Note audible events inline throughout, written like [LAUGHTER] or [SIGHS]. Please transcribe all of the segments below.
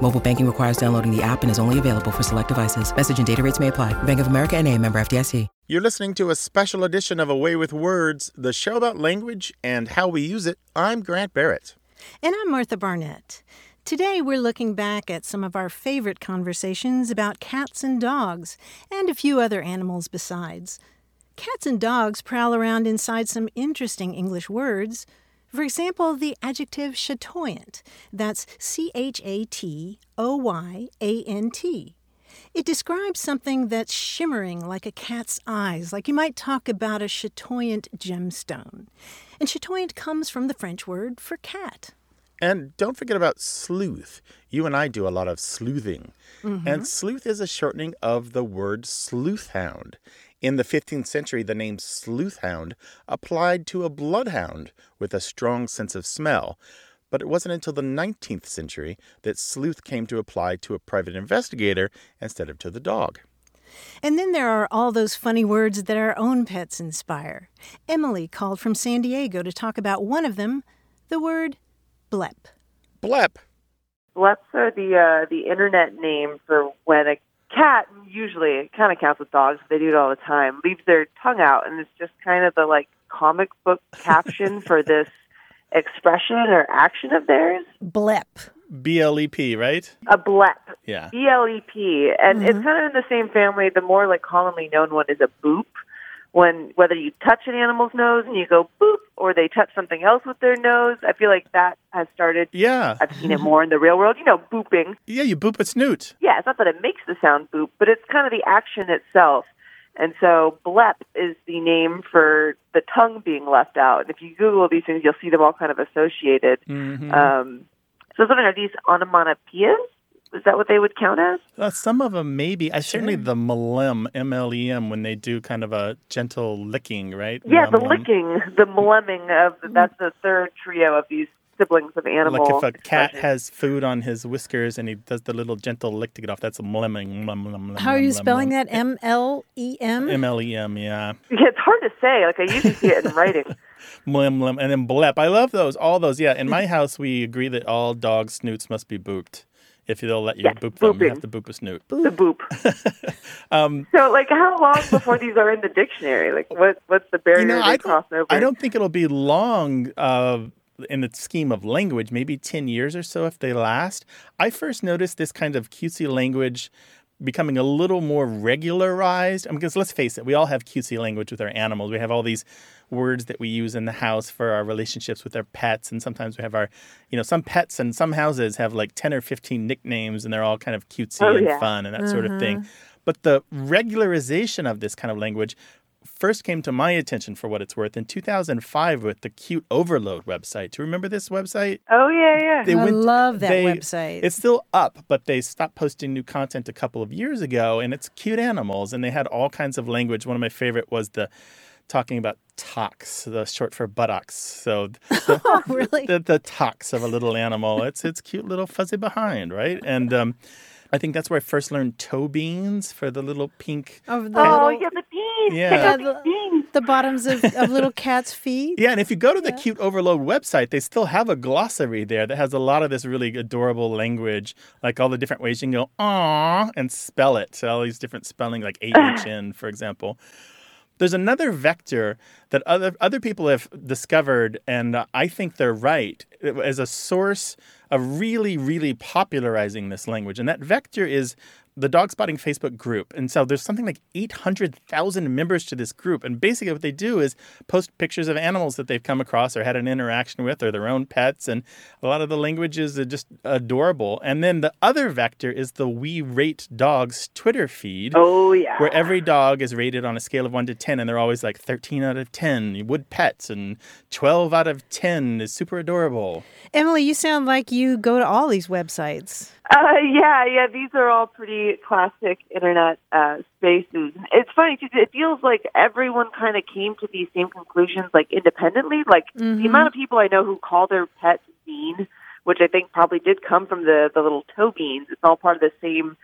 Mobile banking requires downloading the app and is only available for select devices. Message and data rates may apply. Bank of America and a member FDIC. You're listening to a special edition of A Way with Words, the show about language and how we use it. I'm Grant Barrett. And I'm Martha Barnette. Today we're looking back at some of our favorite conversations about cats and dogs, and a few other animals besides. Cats and dogs prowl around inside some interesting English words. For example, the adjective chatoyant. That's C H A T O Y A N T. It describes something that's shimmering like a cat's eyes, like you might talk about a chatoyant gemstone. And chatoyant comes from the French word for cat. And don't forget about sleuth. You and I do a lot of sleuthing. Mm-hmm. And sleuth is a shortening of the word sleuthhound. In the 15th century, the name sleuthhound applied to a bloodhound with a strong sense of smell. But it wasn't until the 19th century that sleuth came to apply to a private investigator instead of to the dog. And then there are all those funny words that our own pets inspire. Emily called from San Diego to talk about one of them, the word blep. Blep. Bleps are the uh, the internet name for when a cat, usually it kind of counts with dogs, they do it all the time, leaves their tongue out, and it's just kind of the like comic book caption [LAUGHS] for this expression or action of theirs. Blep. B L E P, right? A blep. Yeah. B L E P, and it's mm-hmm. kind of in the same family. The more like commonly known one is a boop. When whether you touch an animal's nose and you go boop, or they touch something else with their nose, I feel like that has started. Yeah. I've seen it more in the real world. You know, booping. Yeah, you boop a snoot. Yeah, it's not that it makes the sound boop, but it's kind of the action itself. And so blep is the name for the tongue being left out. And if you Google these things, you'll see them all kind of associated. Mhm. Um, so was are these onomatopoeias? Is that what they would count as? Uh, some of them maybe. I certainly the mlem, M L E M, when they do kind of a gentle licking, right? Yeah, the licking, the mlemming of that's the third trio of these siblings of animal. Like if a cat has food on his whiskers and he does the little gentle lick to get off, that's a mlemming. Mlem, mlem, mlem, How are you mlem, spelling mlem. that? M L E M? [LAUGHS] M L E M, yeah. Yeah, it's hard to say. Like I usually see it in writing. [LAUGHS] Mlem, mlem. And then blep. I love those. All those. Yeah. In my house, we agree that all dog snoots must be booped. If they'll let you Yeah, boop them, you have to boop a snoot. The boop. [LAUGHS] Um, So, like, how long before these are in the dictionary? Like, what what's the barrier you know, they I cross don't, over? I don't think it'll be long uh, in the scheme of language, maybe 10 years or so if they last. I first noticed this kind of cutesy language becoming a little more regularized. I mean, because let's face it, we all have cutesy language with our animals. We have all these words that we use in the house for our relationships with our pets. And sometimes we have our, you know, some pets and some houses have like 10 or 15 nicknames and they're all kind of cutesy Oh, and yeah. fun and that sort of thing. Mm-hmm. But the regularization of this kind of language first came to my attention for what it's worth in 2005 with the Cute Overload website. Do you remember this website? Oh yeah, yeah. They I love that they- website. It's still up, but they stopped posting new content a couple of years ago, and it's cute animals, and they had all kinds of language. One of my favorite was the talking about tox, the short for buttocks. So [LAUGHS] the, Oh, really? the, the tox of a little animal. It's it's cute little fuzzy behind, right? And um, I think that's where I first learned toe beans for the little pink. Of the, Oh, little- yeah, the beans. Yeah. Pick Yeah, these the bottoms of, of little cats' feet. Yeah, and if you go to the Cute Overload website, they still have a glossary there that has a lot of this really adorable language, like all the different ways you can go "aw" and spell it. So all these different spelling, like [SIGHS] A H N, for example. There's another vector that other other people have discovered, and uh, I think they're right as a source of really, really popularizing this language. And that vector is the dog spotting Facebook group. And so there's something like 800,000 members to this group. And basically, what they do is post pictures of animals that they've come across or had an interaction with or their own pets. And a lot of the language is uh, just adorable. And then the other vector is the We Rate Dogs Twitter feed Oh yeah. where every dog is rated on a scale of 1 to 10 and they're always like 13 out of 10 would pets and 12 out of 10 is super adorable Emily, you sound like you go to all these websites. Uh, yeah, yeah, these are all pretty classic internet uh, spaces. It's funny because it feels like everyone kind of came to these same conclusions like independently. Like Mhm. the amount of people I know who call their pets bean, which I think probably did come from the the little toe beans. It's all part of the same,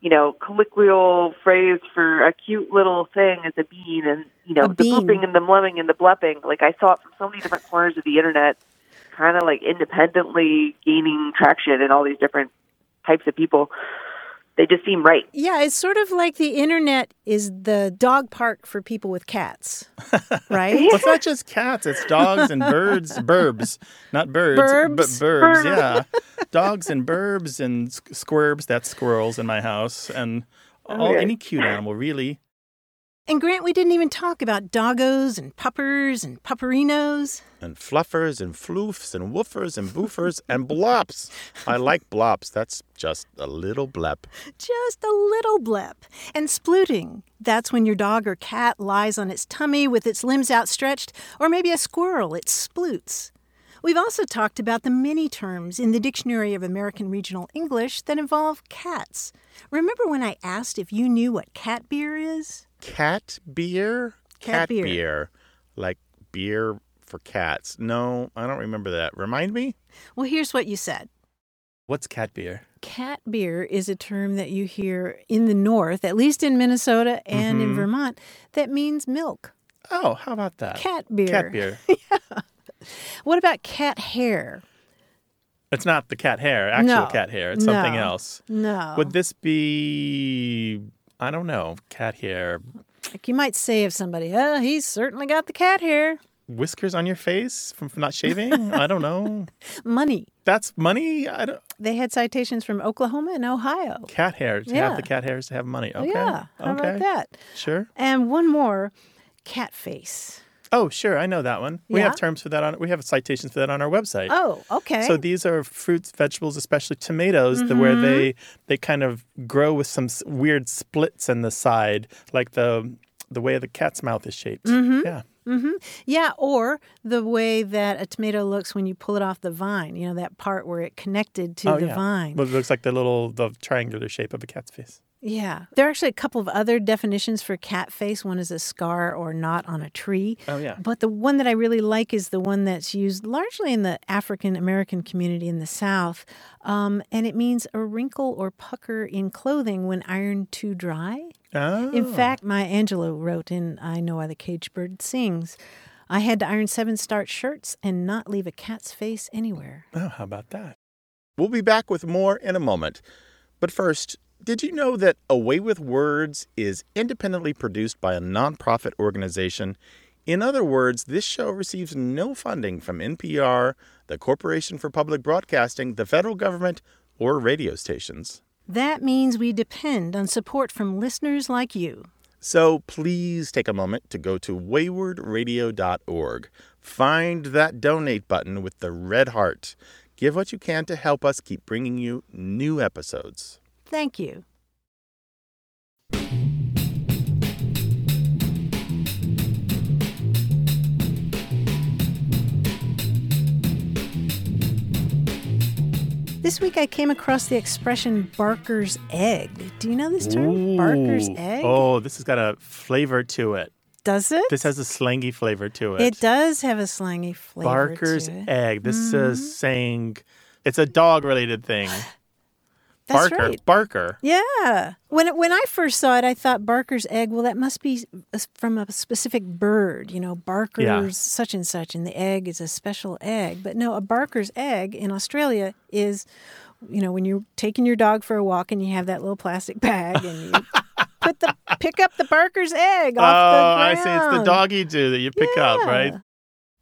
you know, colloquial phrase for a cute little thing as a bean, and you know, A the bean. booping and the blumming and the blepping. Like I saw it from so many different corners of the internet, kind of like independently gaining traction in all these different types of people. They just seem right. Yeah, it's sort of like the internet is the dog park for people with cats, [LAUGHS] right? Well, it's not just cats; it's dogs and birds, burbs, not birds, Burbs? but burbs. Yeah, dogs and burbs and squirbs. That's squirrels in my house, and all Okay. any cute animal, really. And Grant, we didn't even talk about doggos and puppers and pupperinos. And fluffers and floofs and woofers and boofers and blops. I like blops. That's just a little blep. Just a little blip. And splooting. That's when your dog or cat lies on its tummy with its limbs outstretched, or maybe a squirrel, it sploots. We've also talked about the many terms in the Dictionary of American Regional English that involve cats. Remember when I asked if you knew what cat beer is? Cat beer? Cat beer. Like beer for cats. No, I don't remember that. Remind me? Well, here's what you said. What's cat beer? Cat beer is a term that you hear in the North, at least in Minnesota and in Mhm. Vermont, that means milk. Oh, how about that? Cat beer. Cat beer. [LAUGHS] Yeah. What about cat hair? It's not the cat hair, actual No. cat hair. It's something No. else. No. Would this be, I don't know, cat hair? like you might say of somebody, oh, he's certainly got the cat hair. Whiskers on your face from, from not shaving? I don't know. [LAUGHS] Money. That's money? I don't. They had citations from Oklahoma and Ohio. Cat hair. To Yeah. have the cat hairs to have money. Okay. Yeah. How okay. about that? Sure. And one more cat face. Oh, sure. I know that one. We Yeah? have terms for that on. We have citations for that on our website. Oh, okay. So these are fruits, vegetables, especially tomatoes, the, where Mm-hmm. they they kind of grow with some weird splits in the side, like the the way the cat's mouth is shaped. Mm-hmm. Yeah. yeah, or the way that a tomato looks when you pull it off the vine. You know, that part where it connected to oh the yeah. vine. Well, it looks like the little the triangular shape of a cat's face. Yeah. There are actually a couple of other definitions for cat face. One is a scar or knot on a tree. Oh yeah. But the one that I really like is the one that's used largely in the African American community in the South. Um, and it means a wrinkle or pucker in clothing when ironed too dry. Oh. In fact, Maya Angelou wrote in I Know Why the Caged Bird Sings I had to iron seven starch shirts and not leave a cat's face anywhere. Oh, how about that? We'll be back with more in a moment. But first, did you know that A Way with Words is independently produced by a nonprofit organization? In other words, this show receives no funding from NPR, the Corporation for Public Broadcasting, the federal government, or radio stations. That means we depend on support from listeners like you. So please take a moment to go to waywordradio.org. Find that donate button with the red heart. Give what you can to help us keep bringing you new episodes. Thank you. This week I came across the expression Barker's egg. Do you know this term? Barker's egg? Oh, this has got a flavor to it. Does it? This has a slangy flavor to it. It does have a slangy flavor. Barker's to it. egg. This is mm-hmm. saying it's a dog related thing. [LAUGHS] That's Barker. right. Barker. Yeah. When when I first saw it, I thought Barker's egg. Well, that must be from a specific bird. You know, Barker's such and such, and the egg is a special egg. But no, a Barker's egg in Australia is, you know, when you're taking your dog for a walk and you have that little plastic bag and you put the pick up the Barker's egg Oh, off the oh, I see. It's the doggy do that you pick up, right?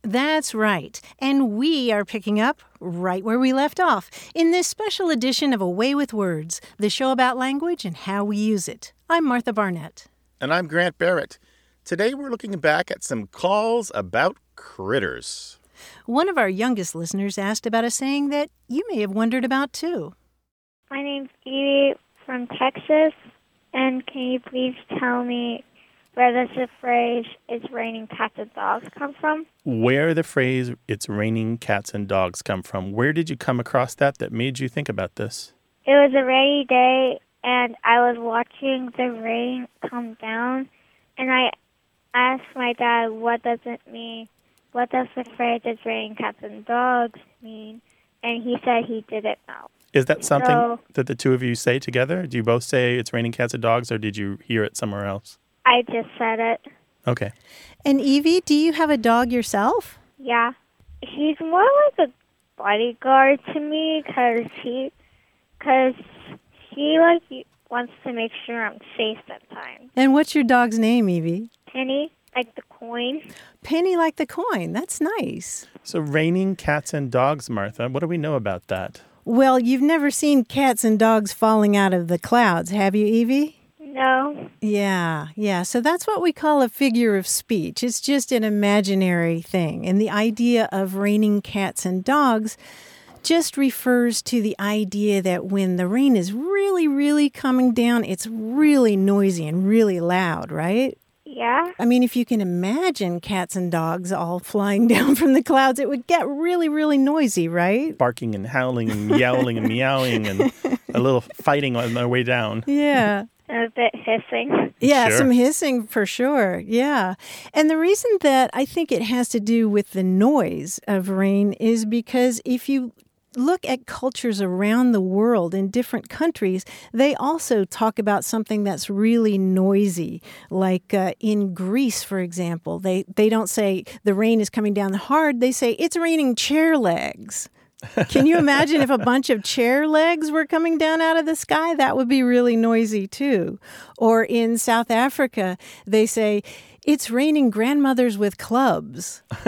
Yeah. That's right. And we are picking up right where we left off in this special edition of A Way with Words, the show about language and how we use it. I'm Martha Barnette. And I'm Grant Barrett. Today we're looking back at some calls about critters. One of our youngest listeners asked about a saying that you may have wondered about too. My name's Evie from Texas, and can you please tell me where does the phrase "It's raining cats and dogs" come from? Where the phrase "It's raining cats and dogs" come from? Where did you come across that that made you think about this? it was a rainy day, and I was watching the rain come down, and I asked my dad, "What does it mean? What does the phrase "it's raining cats and dogs" mean?" And he said he didn't know. Is that something So- that the two of you say together? Do you both say it's raining cats and dogs, or did you hear it somewhere else? I just said it. Okay. And Evie, do you have a dog yourself? Yeah, he's more like a bodyguard to me, cause he, cause he like wants to make sure I'm safe sometimes. And what's your dog's name, Evie? Penny, like the coin. Penny like the coin. That's nice. So raining cats and dogs, Martha. What do we know about that? Well, you've never seen cats and dogs falling out of the clouds, have you, Evie? No. Yeah, yeah. So that's what we call a figure of speech. It's just an imaginary thing. And the idea of raining cats and dogs just refers to the idea that when the rain is really, really coming down, it's really noisy and really loud, right? Yeah. I mean, if you can imagine cats and dogs all flying [LAUGHS] down from the clouds, it would get really, really noisy, right? Barking and howling and yowling and meowing and a little fighting on their way down. Yeah. And a bit hissing. Yeah, Sure. some hissing for sure. Yeah. And the reason that I think it has to do with the noise of rain is because if you look at cultures around the world in different countries, they also talk about something that's really noisy. Like uh, in Greece, for example, they, they don't say the rain is coming down hard, they say it's raining chair legs. Can you imagine if a bunch of chair legs were coming down out of the sky? That would be really noisy too. Or in South Africa, they say, it's raining grandmothers with clubs. [LAUGHS]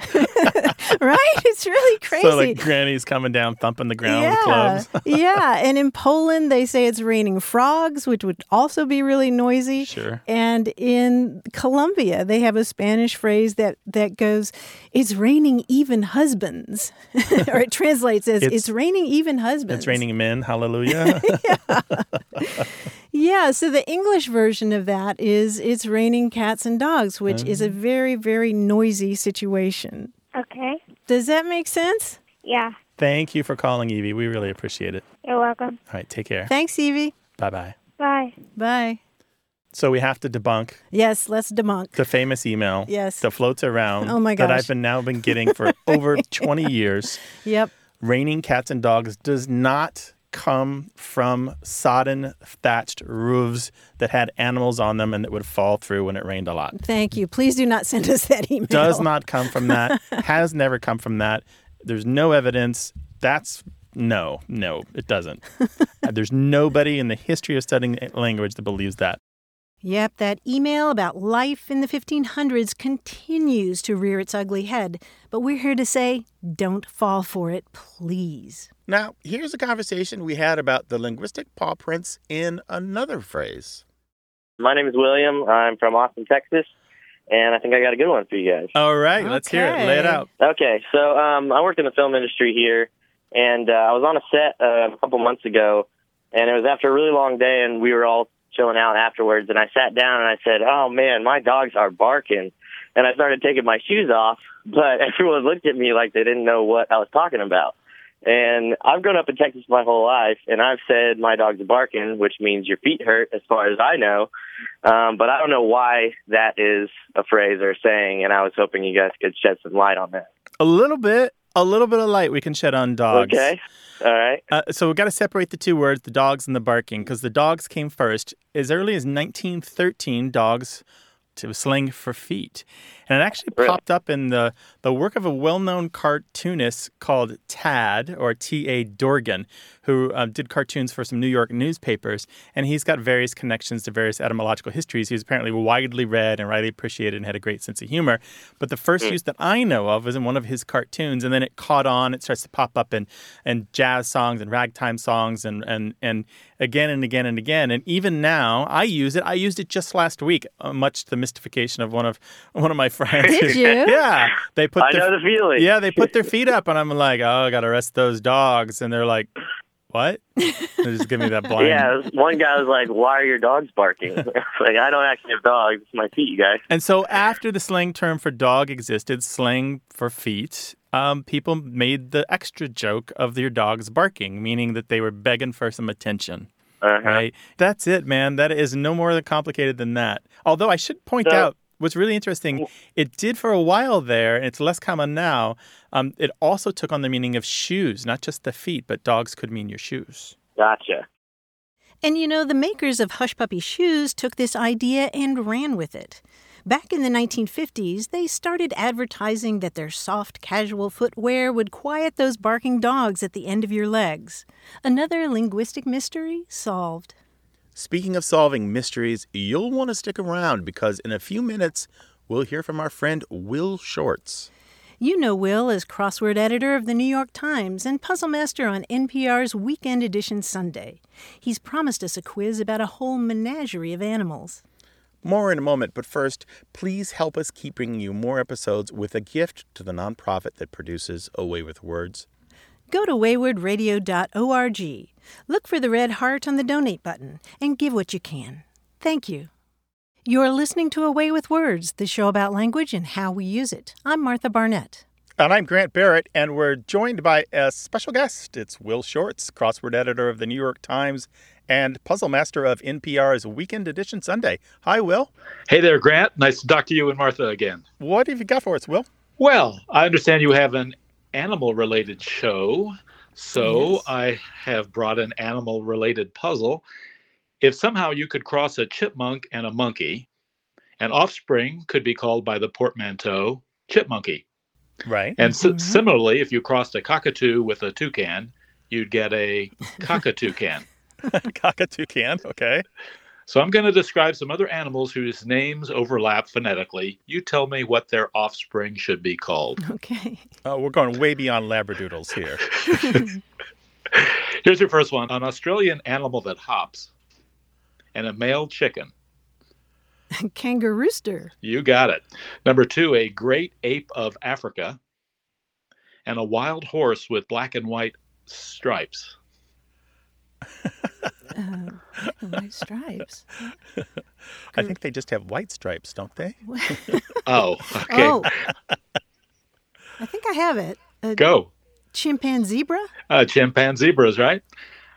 [LAUGHS] right? It's really crazy. [LAUGHS] So like granny's coming down, thumping the ground with yeah, clubs. [LAUGHS] yeah. And in Poland, they say it's raining frogs, which would also be really noisy. Sure. And in Colombia, they have a Spanish phrase that, that goes, "It's raining even husbands," or it translates as It's- "It's, raining even husbands." It's raining men. Hallelujah. Yeah. Yeah, so the English version of that is "It's raining cats and dogs," which is a Oh. very, very noisy situation. Okay. Does that make sense? Yeah. Thank you for calling, Evie. We really appreciate it. You're welcome. All right, take care. Thanks, Evie. Bye bye. Bye. Bye. So we have to debunk Yes, let's debunk. the famous email Yes. that floats around Oh my that gosh. I've been now been getting for over [LAUGHS] 20 years. Yep. Raining cats and dogs does not come from sodden thatched roofs that had animals on them and that would fall through when it rained a lot. Thank you. Please do not send us that email. Does not come from that. [LAUGHS] has never come from that. There's no evidence. That's no, no, it doesn't. [LAUGHS] There's nobody in the history of studying language that believes that. Yep, that email about life in the 1500s continues to rear its ugly head. But we're here to say, don't fall for it, please. Now, here's a conversation we had about the linguistic paw prints in another phrase. My name is William. I'm from Austin, Texas, and I think I got a good one for you guys. All right, let's hear it. Lay it out. Okay, so um, I worked in the film industry here, and uh, I was on a set uh, a couple months ago, and it was after a really long day, and we were all chilling out afterwards. And I sat down and I said, "Oh man, my dogs are barking," and I started taking my shoes off, but [LAUGHS] everyone looked at me like they didn't know what I was talking about. And I've grown up in Texas my whole life, and I've said my dog's are barking, which means your feet hurt, as far as I know. Um, but I don't know why that is a phrase or a saying, and I was hoping you guys could shed some light on that. A little bit, a little bit of light we can shed on dogs. Okay. All right. Uh, so we've got to separate the two words, the dogs and the barking, because the dogs came first. As early as 1913, dogs to slang for feet. And it actually Really? popped up in the, the work of a well known cartoonist called Tad, or T.A. Dorgan, who um, did cartoons for some New York newspapers. And he's got various connections to various etymological histories. He was apparently widely read and widely appreciated and had a great sense of humor. But the first use that I know of was in one of his cartoons. And then it caught on. It starts to pop up in, in jazz songs and ragtime songs and, and, and again and again and again. And even now, I use it. I used it just last week, uh, much to the mystification of one of one of my [LAUGHS] friends. Did you? yeah, they put I their, know the feeling. yeah, they put their feet up, and I'm like, oh, I got to arrest those dogs, and they're like, what? They just give me that [LAUGHS] blind. Yeah, one guy was like, "Why are your dogs barking?" [LAUGHS] like, I don't actually have dogs; it's my feet, you guys. And so after the slang term for dog existed, slang for feet um, people made the extra joke of their dogs barking, meaning that they were begging for some attention. Uh-huh. Right? That's it, man. That is no more complicated than that. Although I should point So- out what's really interesting, it did for a while there, and it's less common now. Um, it also took on the meaning of shoes, not just the feet, but dogs could mean your shoes. Gotcha. And you know, the makers of Hush Puppy shoes took this idea and ran with it. Back in the 1950s, they started advertising that their soft, casual footwear would quiet those barking dogs at the end of your legs. Another linguistic mystery solved. Speaking of solving mysteries, you'll want to stick around because in a few minutes, we'll hear from our friend Will Shortz. You know Will as crossword editor of the New York Times and puzzle master on NPR's Weekend Edition Sunday. He's promised us a quiz about a whole menagerie of animals. More in a moment, but first, please help us keep bringing you more episodes with a gift to the nonprofit that produces A Way with Words. Go to waywordradio.org. Look for the red heart on the donate button and give what you can. Thank you. You're listening to A Way with Words, the show about language and how we use it. I'm Martha Barnette. And I'm Grant Barrett, and we're joined by a special guest. It's Will Shortz, crossword editor of the New York Times and puzzle master of NPR's Weekend Edition Sunday. Hi, Will. Hey there, Grant. Nice to talk to you and Martha again. What have you got for us, Will? Well, I understand you have an animal related show, so Yes. I have brought an animal related puzzle. If somehow you could cross a chipmunk and a monkey, an offspring could be called by the portmanteau chipmonkey. Right. And s- Mhm. similarly, if you crossed a cockatoo with a toucan, you'd get a cockatoucan. [LAUGHS] Cockatoo can. Okay. So I'm going to describe some other animals whose names overlap phonetically. You tell me what their offspring should be called. Okay. Oh, we're going way beyond labradoodles here. [LAUGHS] Here's your first one an Australian animal that hops and a male chicken. Kangarooster. You got it. Number two, a great ape of Africa and a wild horse with black and white stripes. [LAUGHS] Uh, [LAUGHS] white stripes. [LAUGHS] I think they just have white stripes, don't they? [LAUGHS] Oh, okay. Oh. I think I have it. A Go. chimpanzee zebra? Uh, chimpanzee zebras, right?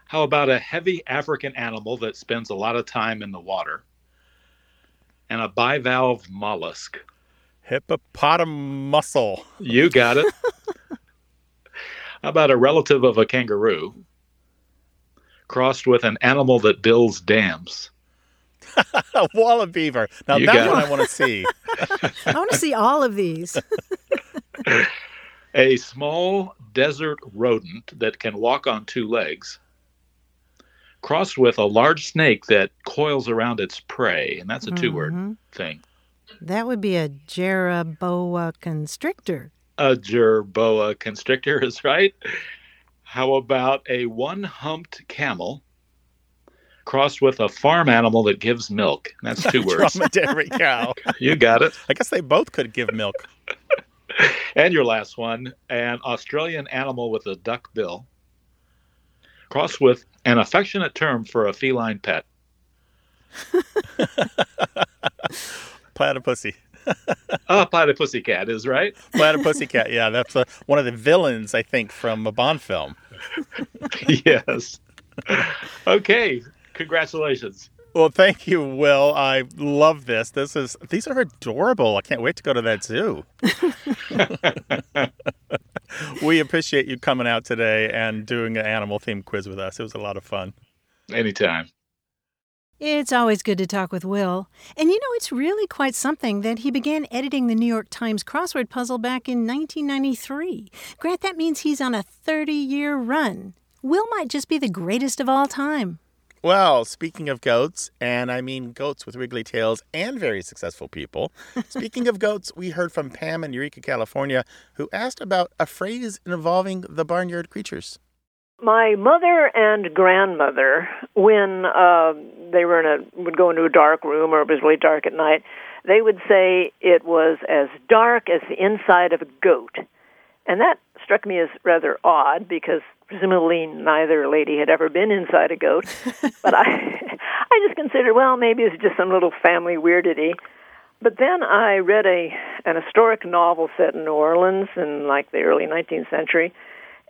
How about a heavy African animal that spends a lot of time in the water and a bivalve mollusk? Hippopotamus. You got it. How about a relative of a kangaroo crossed with an animal that builds dams? [LAUGHS] A wallabeaver. Now You that got one it. I want to see. [LAUGHS] I want to see all of these. A small desert rodent that can walk on two legs crossed with a large snake that coils around its prey. And that's a two word Mhm. thing. That would be a Jerboa constrictor. A jerboa constrictor [LAUGHS] is right. How about a one humped camel crossed with a farm animal that gives milk? That's [LAUGHS] two words. Dromedary cow. [LAUGHS] You got it. I guess they both could give milk. [LAUGHS] And your last one an Australian animal with a duck bill crossed with an affectionate term for a feline pet. Platypussy. Oh, platypussycat is right. Platypussycat. Yeah, that's uh one of the villains, I think, from a Bond film. [LAUGHS] yes. Okay. Congratulations. Well, thank you, Will. I love this. This is these are adorable. I can't wait to go to that zoo. [LAUGHS] we appreciate you coming out today and doing an animal themed quiz with us. It was a lot of fun. Anytime. It's always good to talk with Will. And you know, it's really quite something that he began editing the New York Times crossword puzzle back in 1993. Grant, that means he's on a 30 year run. Will might just be the greatest of all time. Well, speaking of goats, and I mean goats with wiggly tails and very successful people. [LAUGHS] speaking of goats, we heard from Pam in Eureka, California, who asked about a phrase involving the barnyard creatures. My mother and grandmother, when uh, they were in a would go into a dark room or it was really dark at night, they would say it was as dark as the inside of a goat, and that struck me as rather odd because presumably neither lady had ever been inside a goat. [LAUGHS] but I, I just considered, well, maybe it's just some little family weirdity. But then I read a an historic novel set in New Orleans in like the early 19th century.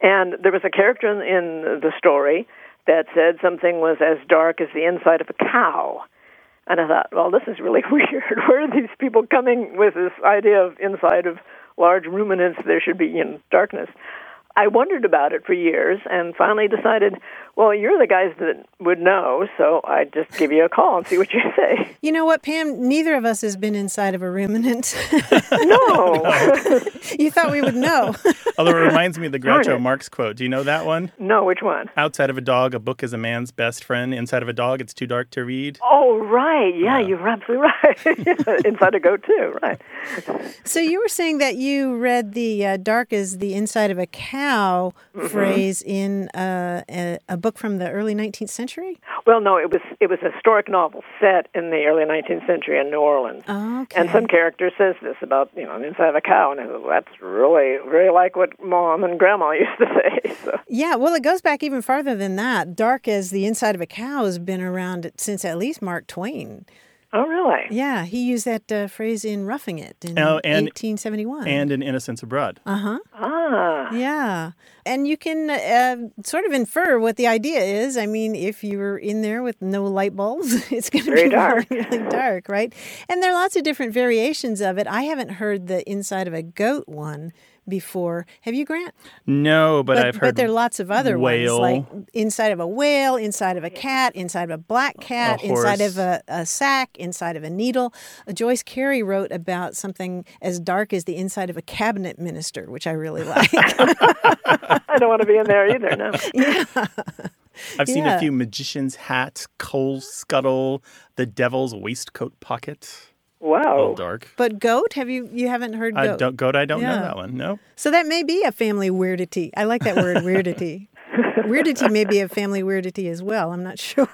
And there was a character in, in the story that said something was as dark as the inside of a cow. And I thought, well, this is really [LAUGHS] weird. Where are these people coming with this idea of inside of large ruminants there should be you know, darkness? I wondered about it for years and finally decided, well, you're the guys that would know, so I just give you a call and see what you say. You know what, Pam? Neither of us has been inside of a ruminant. [LAUGHS] no. [LAUGHS] you thought we would know. [LAUGHS] Although it reminds me of the Darn Groucho. Marx quote. Do you know that one? No, which one? Outside of a dog, a book is a man's best friend. Inside of a dog, it's too dark to read. Oh, right. Yeah, you're absolutely right. Inside a goat, too. Right. So you were saying that you read the uh, "dark as the inside of a cow" Mm-hmm. phrase in uh, a, a book from the early 19th century. Well, no, it was it was a historic novel set in the early 19th century in New Orleans. Okay. And some character says this about you know the inside of a cow, and I thought, that's really really like what mom and grandma [LAUGHS] used to say. So Yeah, well, it goes back even farther than that. Dark as the inside of a cow has been around since at least Mark Twain. Oh really? Yeah, he used that uh, phrase in Roughing It in Oh, and- 1871. And in Innocents Abroad. uh huh. Ah, Yeah. And you can uh, sort of infer what the idea is. I mean, if you're in there with no light bulbs, [LAUGHS] it's going to be dark. [LAUGHS] really dark, right? And there are lots of different variations of it. I haven't heard the inside of a goat one before. Have you, Grant? No, but, I've heard. But there are lots of other whale. ones, like inside of a whale, inside of a cat, inside of a black cat, inside of a, a sack, inside of a needle. Uh, Joyce Cary wrote about something as dark as the inside of a cabinet minister, which I really like. [LAUGHS] [LAUGHS] I don't want to be in there either. No. [LAUGHS] I've seen Yeah. a few magician's hat, coal scuttle, the devil's waistcoat pocket. Wow. All dark. But goat, have you you haven't heard goat? I goat? don't goat. I don't Yeah. know that one. No. So that may be a family weirdity. I like that word weirdity. [LAUGHS] weirdity may be a family weirdity as well. I'm not sure.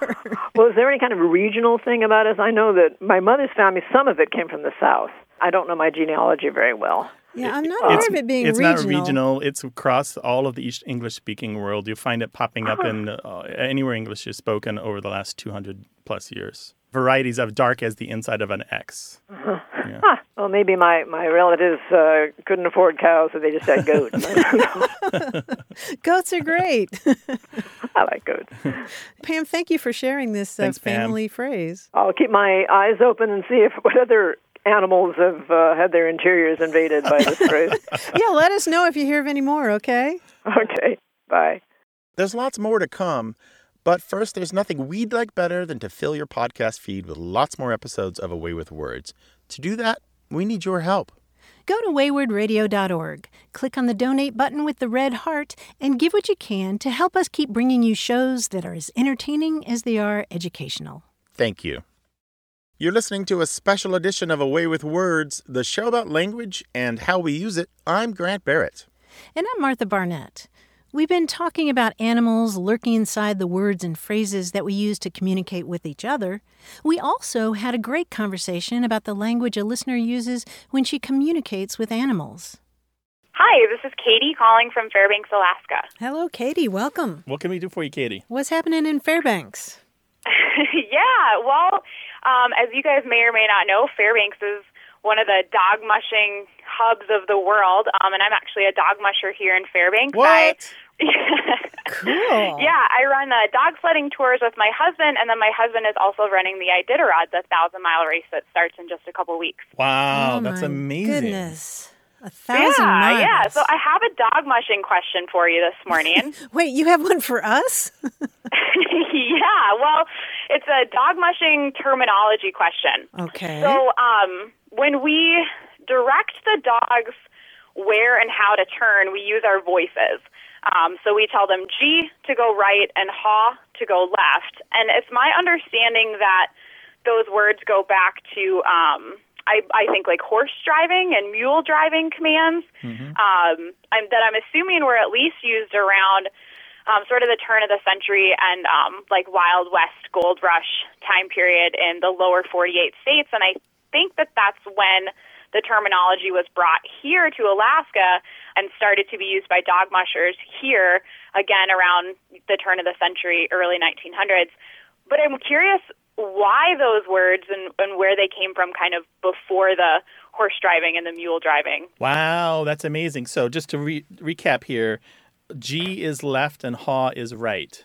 Well, is there any kind of regional thing about us? I know that my mother's family, some of it came from the south. I don't know my genealogy very well. yeah, I'm not aware of it being it's regional. not regional. It's across all of the East English speaking world. You find it popping up in uh, anywhere English is spoken over the last 200 plus years. Varieties of dark as the inside of an X. Yeah. Huh. Well, maybe my, my relatives uh, couldn't afford cows, so they just had goats. [LAUGHS] Goats are great. [LAUGHS] I like goats. [LAUGHS] Pam, thank you for sharing this uh, Thanks, Pam. family phrase. I'll keep my eyes open and see if what other animals have uh, had their interiors invaded by this phrase. Yeah, let us know if you hear of any more, okay? okay. Bye. There's lots more to come, but first, there's nothing we'd like better than to fill your podcast feed with lots more episodes of A Way with Words. To do that, we need your help. Go to waywordradio.org, click on the donate button with the red heart, and give what you can to help us keep bringing you shows that are as entertaining as they are educational. Thank you. You're listening to a special edition of A Way with Words, the show about language and how we use it. I'm Grant Barrett. And I'm Martha Barnette. We've been talking about animals lurking inside the words and phrases that we use to communicate with each other. We also had a great conversation about the language a listener uses when she communicates with animals. Hi, this is Katie calling from Fairbanks, Alaska. Hello, Katie. Welcome. What can we do for you, Katie? What's happening in Fairbanks? [LAUGHS] yeah, well, um, as you guys may or may not know, Fairbanks is one of the dog mushing hubs of the world, um, and I'm actually a dog musher here in Fairbanks. I, [LAUGHS] Cool. yeah, I run uh, dog sledding tours with my husband, and then my husband is also running the Iditarod, the thousand mile race that starts in just a couple weeks. Wow, oh, that's my amazing. Goodness. A thousand yeah, miles. yeah. So I have a dog mushing question for you this morning. [LAUGHS] Wait, you have one for us? [LAUGHS] yeah, well, it's a dog mushing terminology question. Okay. So, um, when we direct the dogs where and how to turn, we use our voices. Um, so we tell them gee to go right and haw to go left. And it's my understanding that those words go back to, um, I, I think, like horse driving and mule driving commands um, I'm, that I'm assuming were at least used around um, sort of the turn of the century and um, like Wild West gold rush time period in the lower 48 states. And I think that that's when the terminology was brought here to Alaska and started to be used by dog mushers here again around the turn of the century, early 1900s. But I'm curious why those words and, and where they came from kind of before the horse driving and the mule driving. Wow, that's amazing. So just to re- recap here, gee is left and haw is right.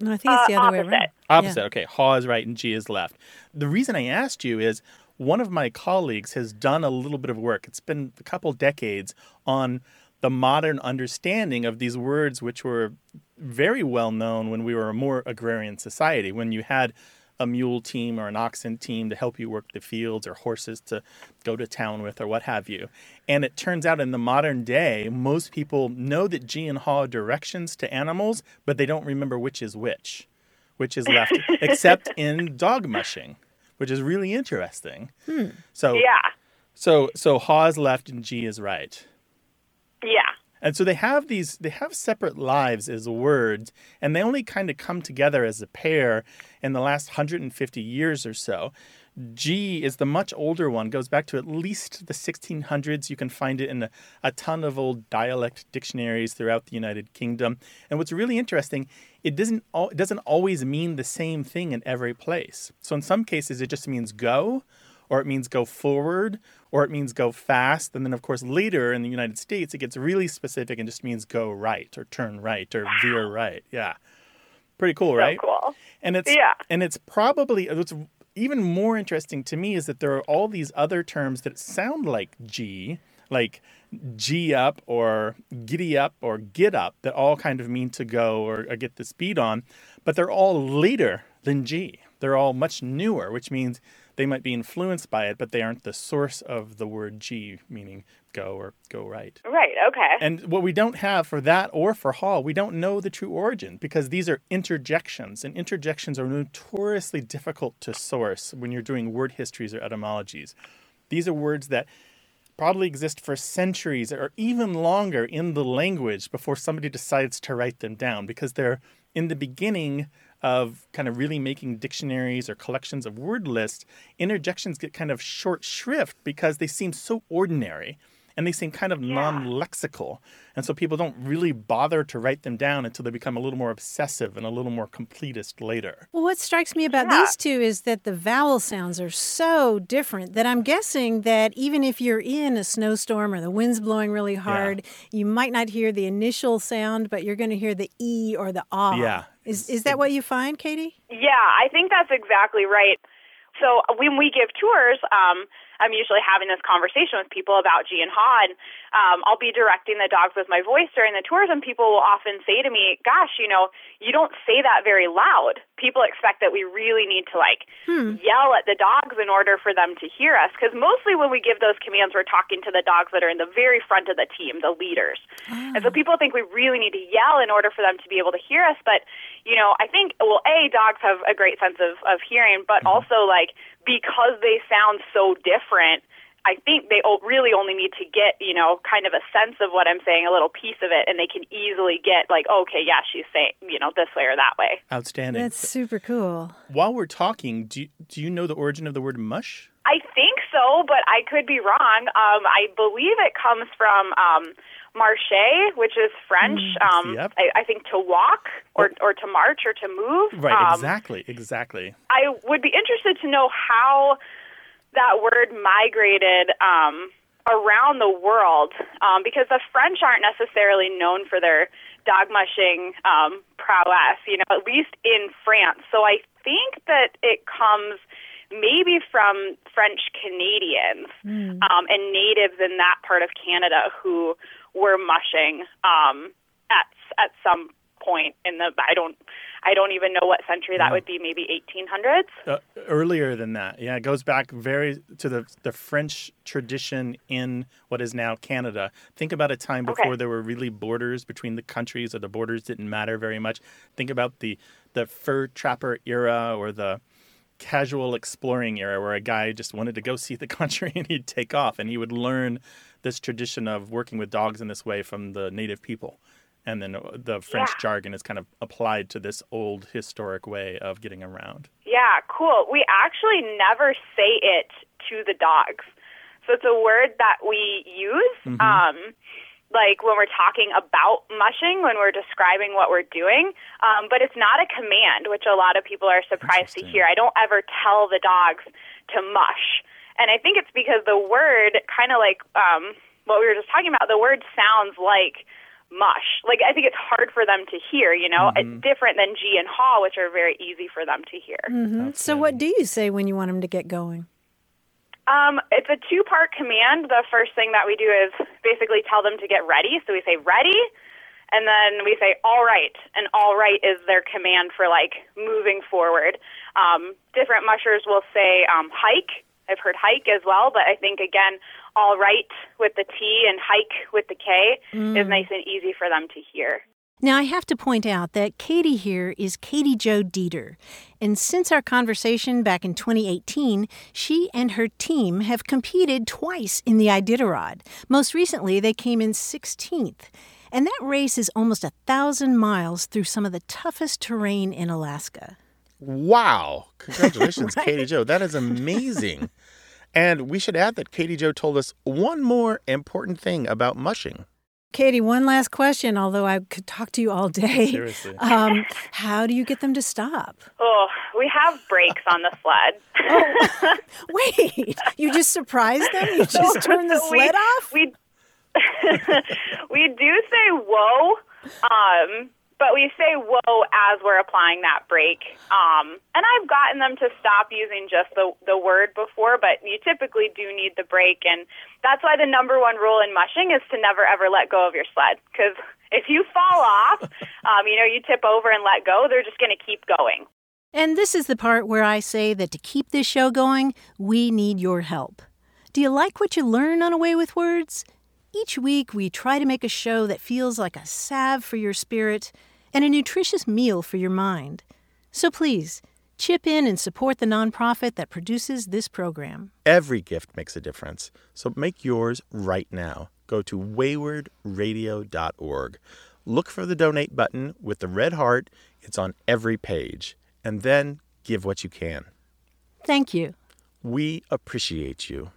No, I think it's the Uh, other way around. Opposite. Okay, haw is right and gee is left. The reason I asked you is one of my colleagues has done a little bit of work. It's been a couple decades on the modern understanding of these words, which were very well known when we were a more agrarian society, when you had a mule team or an oxen team to help you work the fields or horses to go to town with or what have you. And it turns out in the modern day, most people know that gee and haw are directions to animals, but they don't remember which is which which is left, [LAUGHS] except in dog mushing, which is really interesting. Hmm. So, Yeah. so, so haw is left and gee is right, Yeah. And so they have these, they have separate lives as words, and they only kind of come together as a pair in the last 150 years or so. gee is the much older one, goes back to at least the 1600s. You can find it in a, a ton of old dialect dictionaries throughout the United Kingdom. And what's really interesting, it doesn't it doesn't always mean the same thing in every place. So in some cases, it just means go, or it means go forward, or it means go fast. And then, of course, later in the United States, it gets really specific and just means go right, or turn right, or veer right. Yeah, pretty cool, right? So cool. And it's Yeah. and it's probably what's even more interesting to me is that there are all these other terms that sound like gee, like gee up or giddy up or get up, that all kind of mean to go or, or get the speed on, but they're all later than gee. They're all much newer, which means they might be influenced by it, but they aren't the source of the word gee, meaning go or go right. Right. Okay. And what we don't have for that or for haw, we don't know the true origin because these are interjections, and interjections are notoriously difficult to source when you're doing word histories or etymologies. These are words that probably exist for centuries or even longer in the language before somebody decides to write them down because they're in the beginning of kind of really making dictionaries or collections of word lists, interjections get kind of short shrift because they seem so ordinary and they seem kind of non lexical. And so people don't really bother to write them down until they become a little more obsessive and a little more completist later. Well, what strikes me about Yeah. these two is that the vowel sounds are so different that I'm guessing that even if you're in a snowstorm or the wind's blowing really hard, you might not hear the initial sound, but you're going to hear the E or the ah. Yeah. Is, is that what you find, Katie? Yeah, I think that's exactly right. So when we give tours, um, I'm usually having this conversation with people about gee and haw, and um, I'll be directing the dogs with my voice during the tours, and people will often say to me, "Gosh, you know, you don't say that very loud." People expect that we really need to like hmm. yell at the dogs in order for them to hear us, because mostly when we give those commands, we're talking to the dogs that are in the very front of the team, the leaders. Ah. And so people think we really need to yell in order for them to be able to hear us. But, you know, I think, well, A, dogs have a great sense of, of hearing, but mm-hmm. also, like, because they sound so different, I think they really only need to get, you know, kind of a sense of what I'm saying, a little piece of it, and they can easily get, like, okay, yeah, she's saying, you know, this way or that way. Outstanding. That's super cool. While we're talking, do you, do you know the origin of the word mush? I think so, but I could be wrong. Um, I believe it comes from um, marcher, which is French. um, yep. I, I think to walk or, or to march or to move. Right, Um, exactly, exactly. I would be interested to know how that word migrated um, around the world um, because the French aren't necessarily known for their dog mushing um, prowess, you know, at least in France. So I think that it comes maybe from French Canadians um, and natives in that part of Canada who were mushing um, at at some point in the I don't I don't even know what century that would be maybe 1800s Uh, earlier than that, yeah, it goes back very to the the French tradition in what is now Canada. Think about a time Okay. before there were really borders between the countries, or the borders didn't matter very much. Think about the the fur trapper era or the casual exploring era, where a guy just wanted to go see the [LAUGHS] country and he'd take off, and he would learn this tradition of working with dogs in this way from the native people. And then uh, the French Yeah. jargon is kind of applied to this old historic way of getting around. Yeah, cool. We actually never say it to the dogs. So it's a word that we use. Um, like when we're talking about mushing, when we're describing what we're doing, um, but it's not a command, which a lot of people are surprised to hear. I don't ever tell the dogs to mush. And I think it's because the word, kind of like um, what we were just talking about, the word sounds like mush. Like I think it's hard for them to hear, you know, Mm-hmm. it's different than gee and haw, which are very easy for them to hear. hmm So, what do you say when you want them to get going? Um, it's a two part command. The first thing that we do is basically tell them to get ready. So we say ready, and then we say all right. And all right is their command for like moving forward. Um, different mushers will say um, hike. I've heard hike as well, but I think again, all right with the T and hike with the K is nice and easy for them to hear. Now, I have to point out that Katie here is KattiJo Deeter. And since our conversation back in 2018, she and her team have competed twice in the Iditarod. Most recently, they came in 16th. And that race is almost a thousand miles through some of the toughest terrain in Alaska. Wow. [LAUGHS] Congratulations, KattiJo. That is amazing. and we should add that KattiJo told us one more important thing about mushing. Katie, one last question, although I could talk to you all day. Seriously. [LAUGHS] Um, how do you get them to stop? Oh, we have brakes on the sled. [LAUGHS] Wait, you just surprised them? You just [LAUGHS] turned the We- sled off? We we do say whoa, um, but we say whoa as we're applying that brake. Um, and I've gotten them to stop using just the the word before, but you typically do need the brake, and that's why the number one rule in mushing is to never ever let go of your sled because [LAUGHS] if you fall off, [LAUGHS] um, you know, you tip over and let go, they're just going to keep going. And this is the part where I say that to keep this show going, we need your help. Do you like what you learn on A Way with Words? Each week, we try to make a show that feels like a salve for your spirit and a nutritious meal for your mind. So please, chip in and support the nonprofit that produces this program. Every gift makes a difference. So make yours right now. Go to waywordradio.org. Look for the donate button with the red heart. It's on every page. And then give what you can. Thank you. We appreciate you.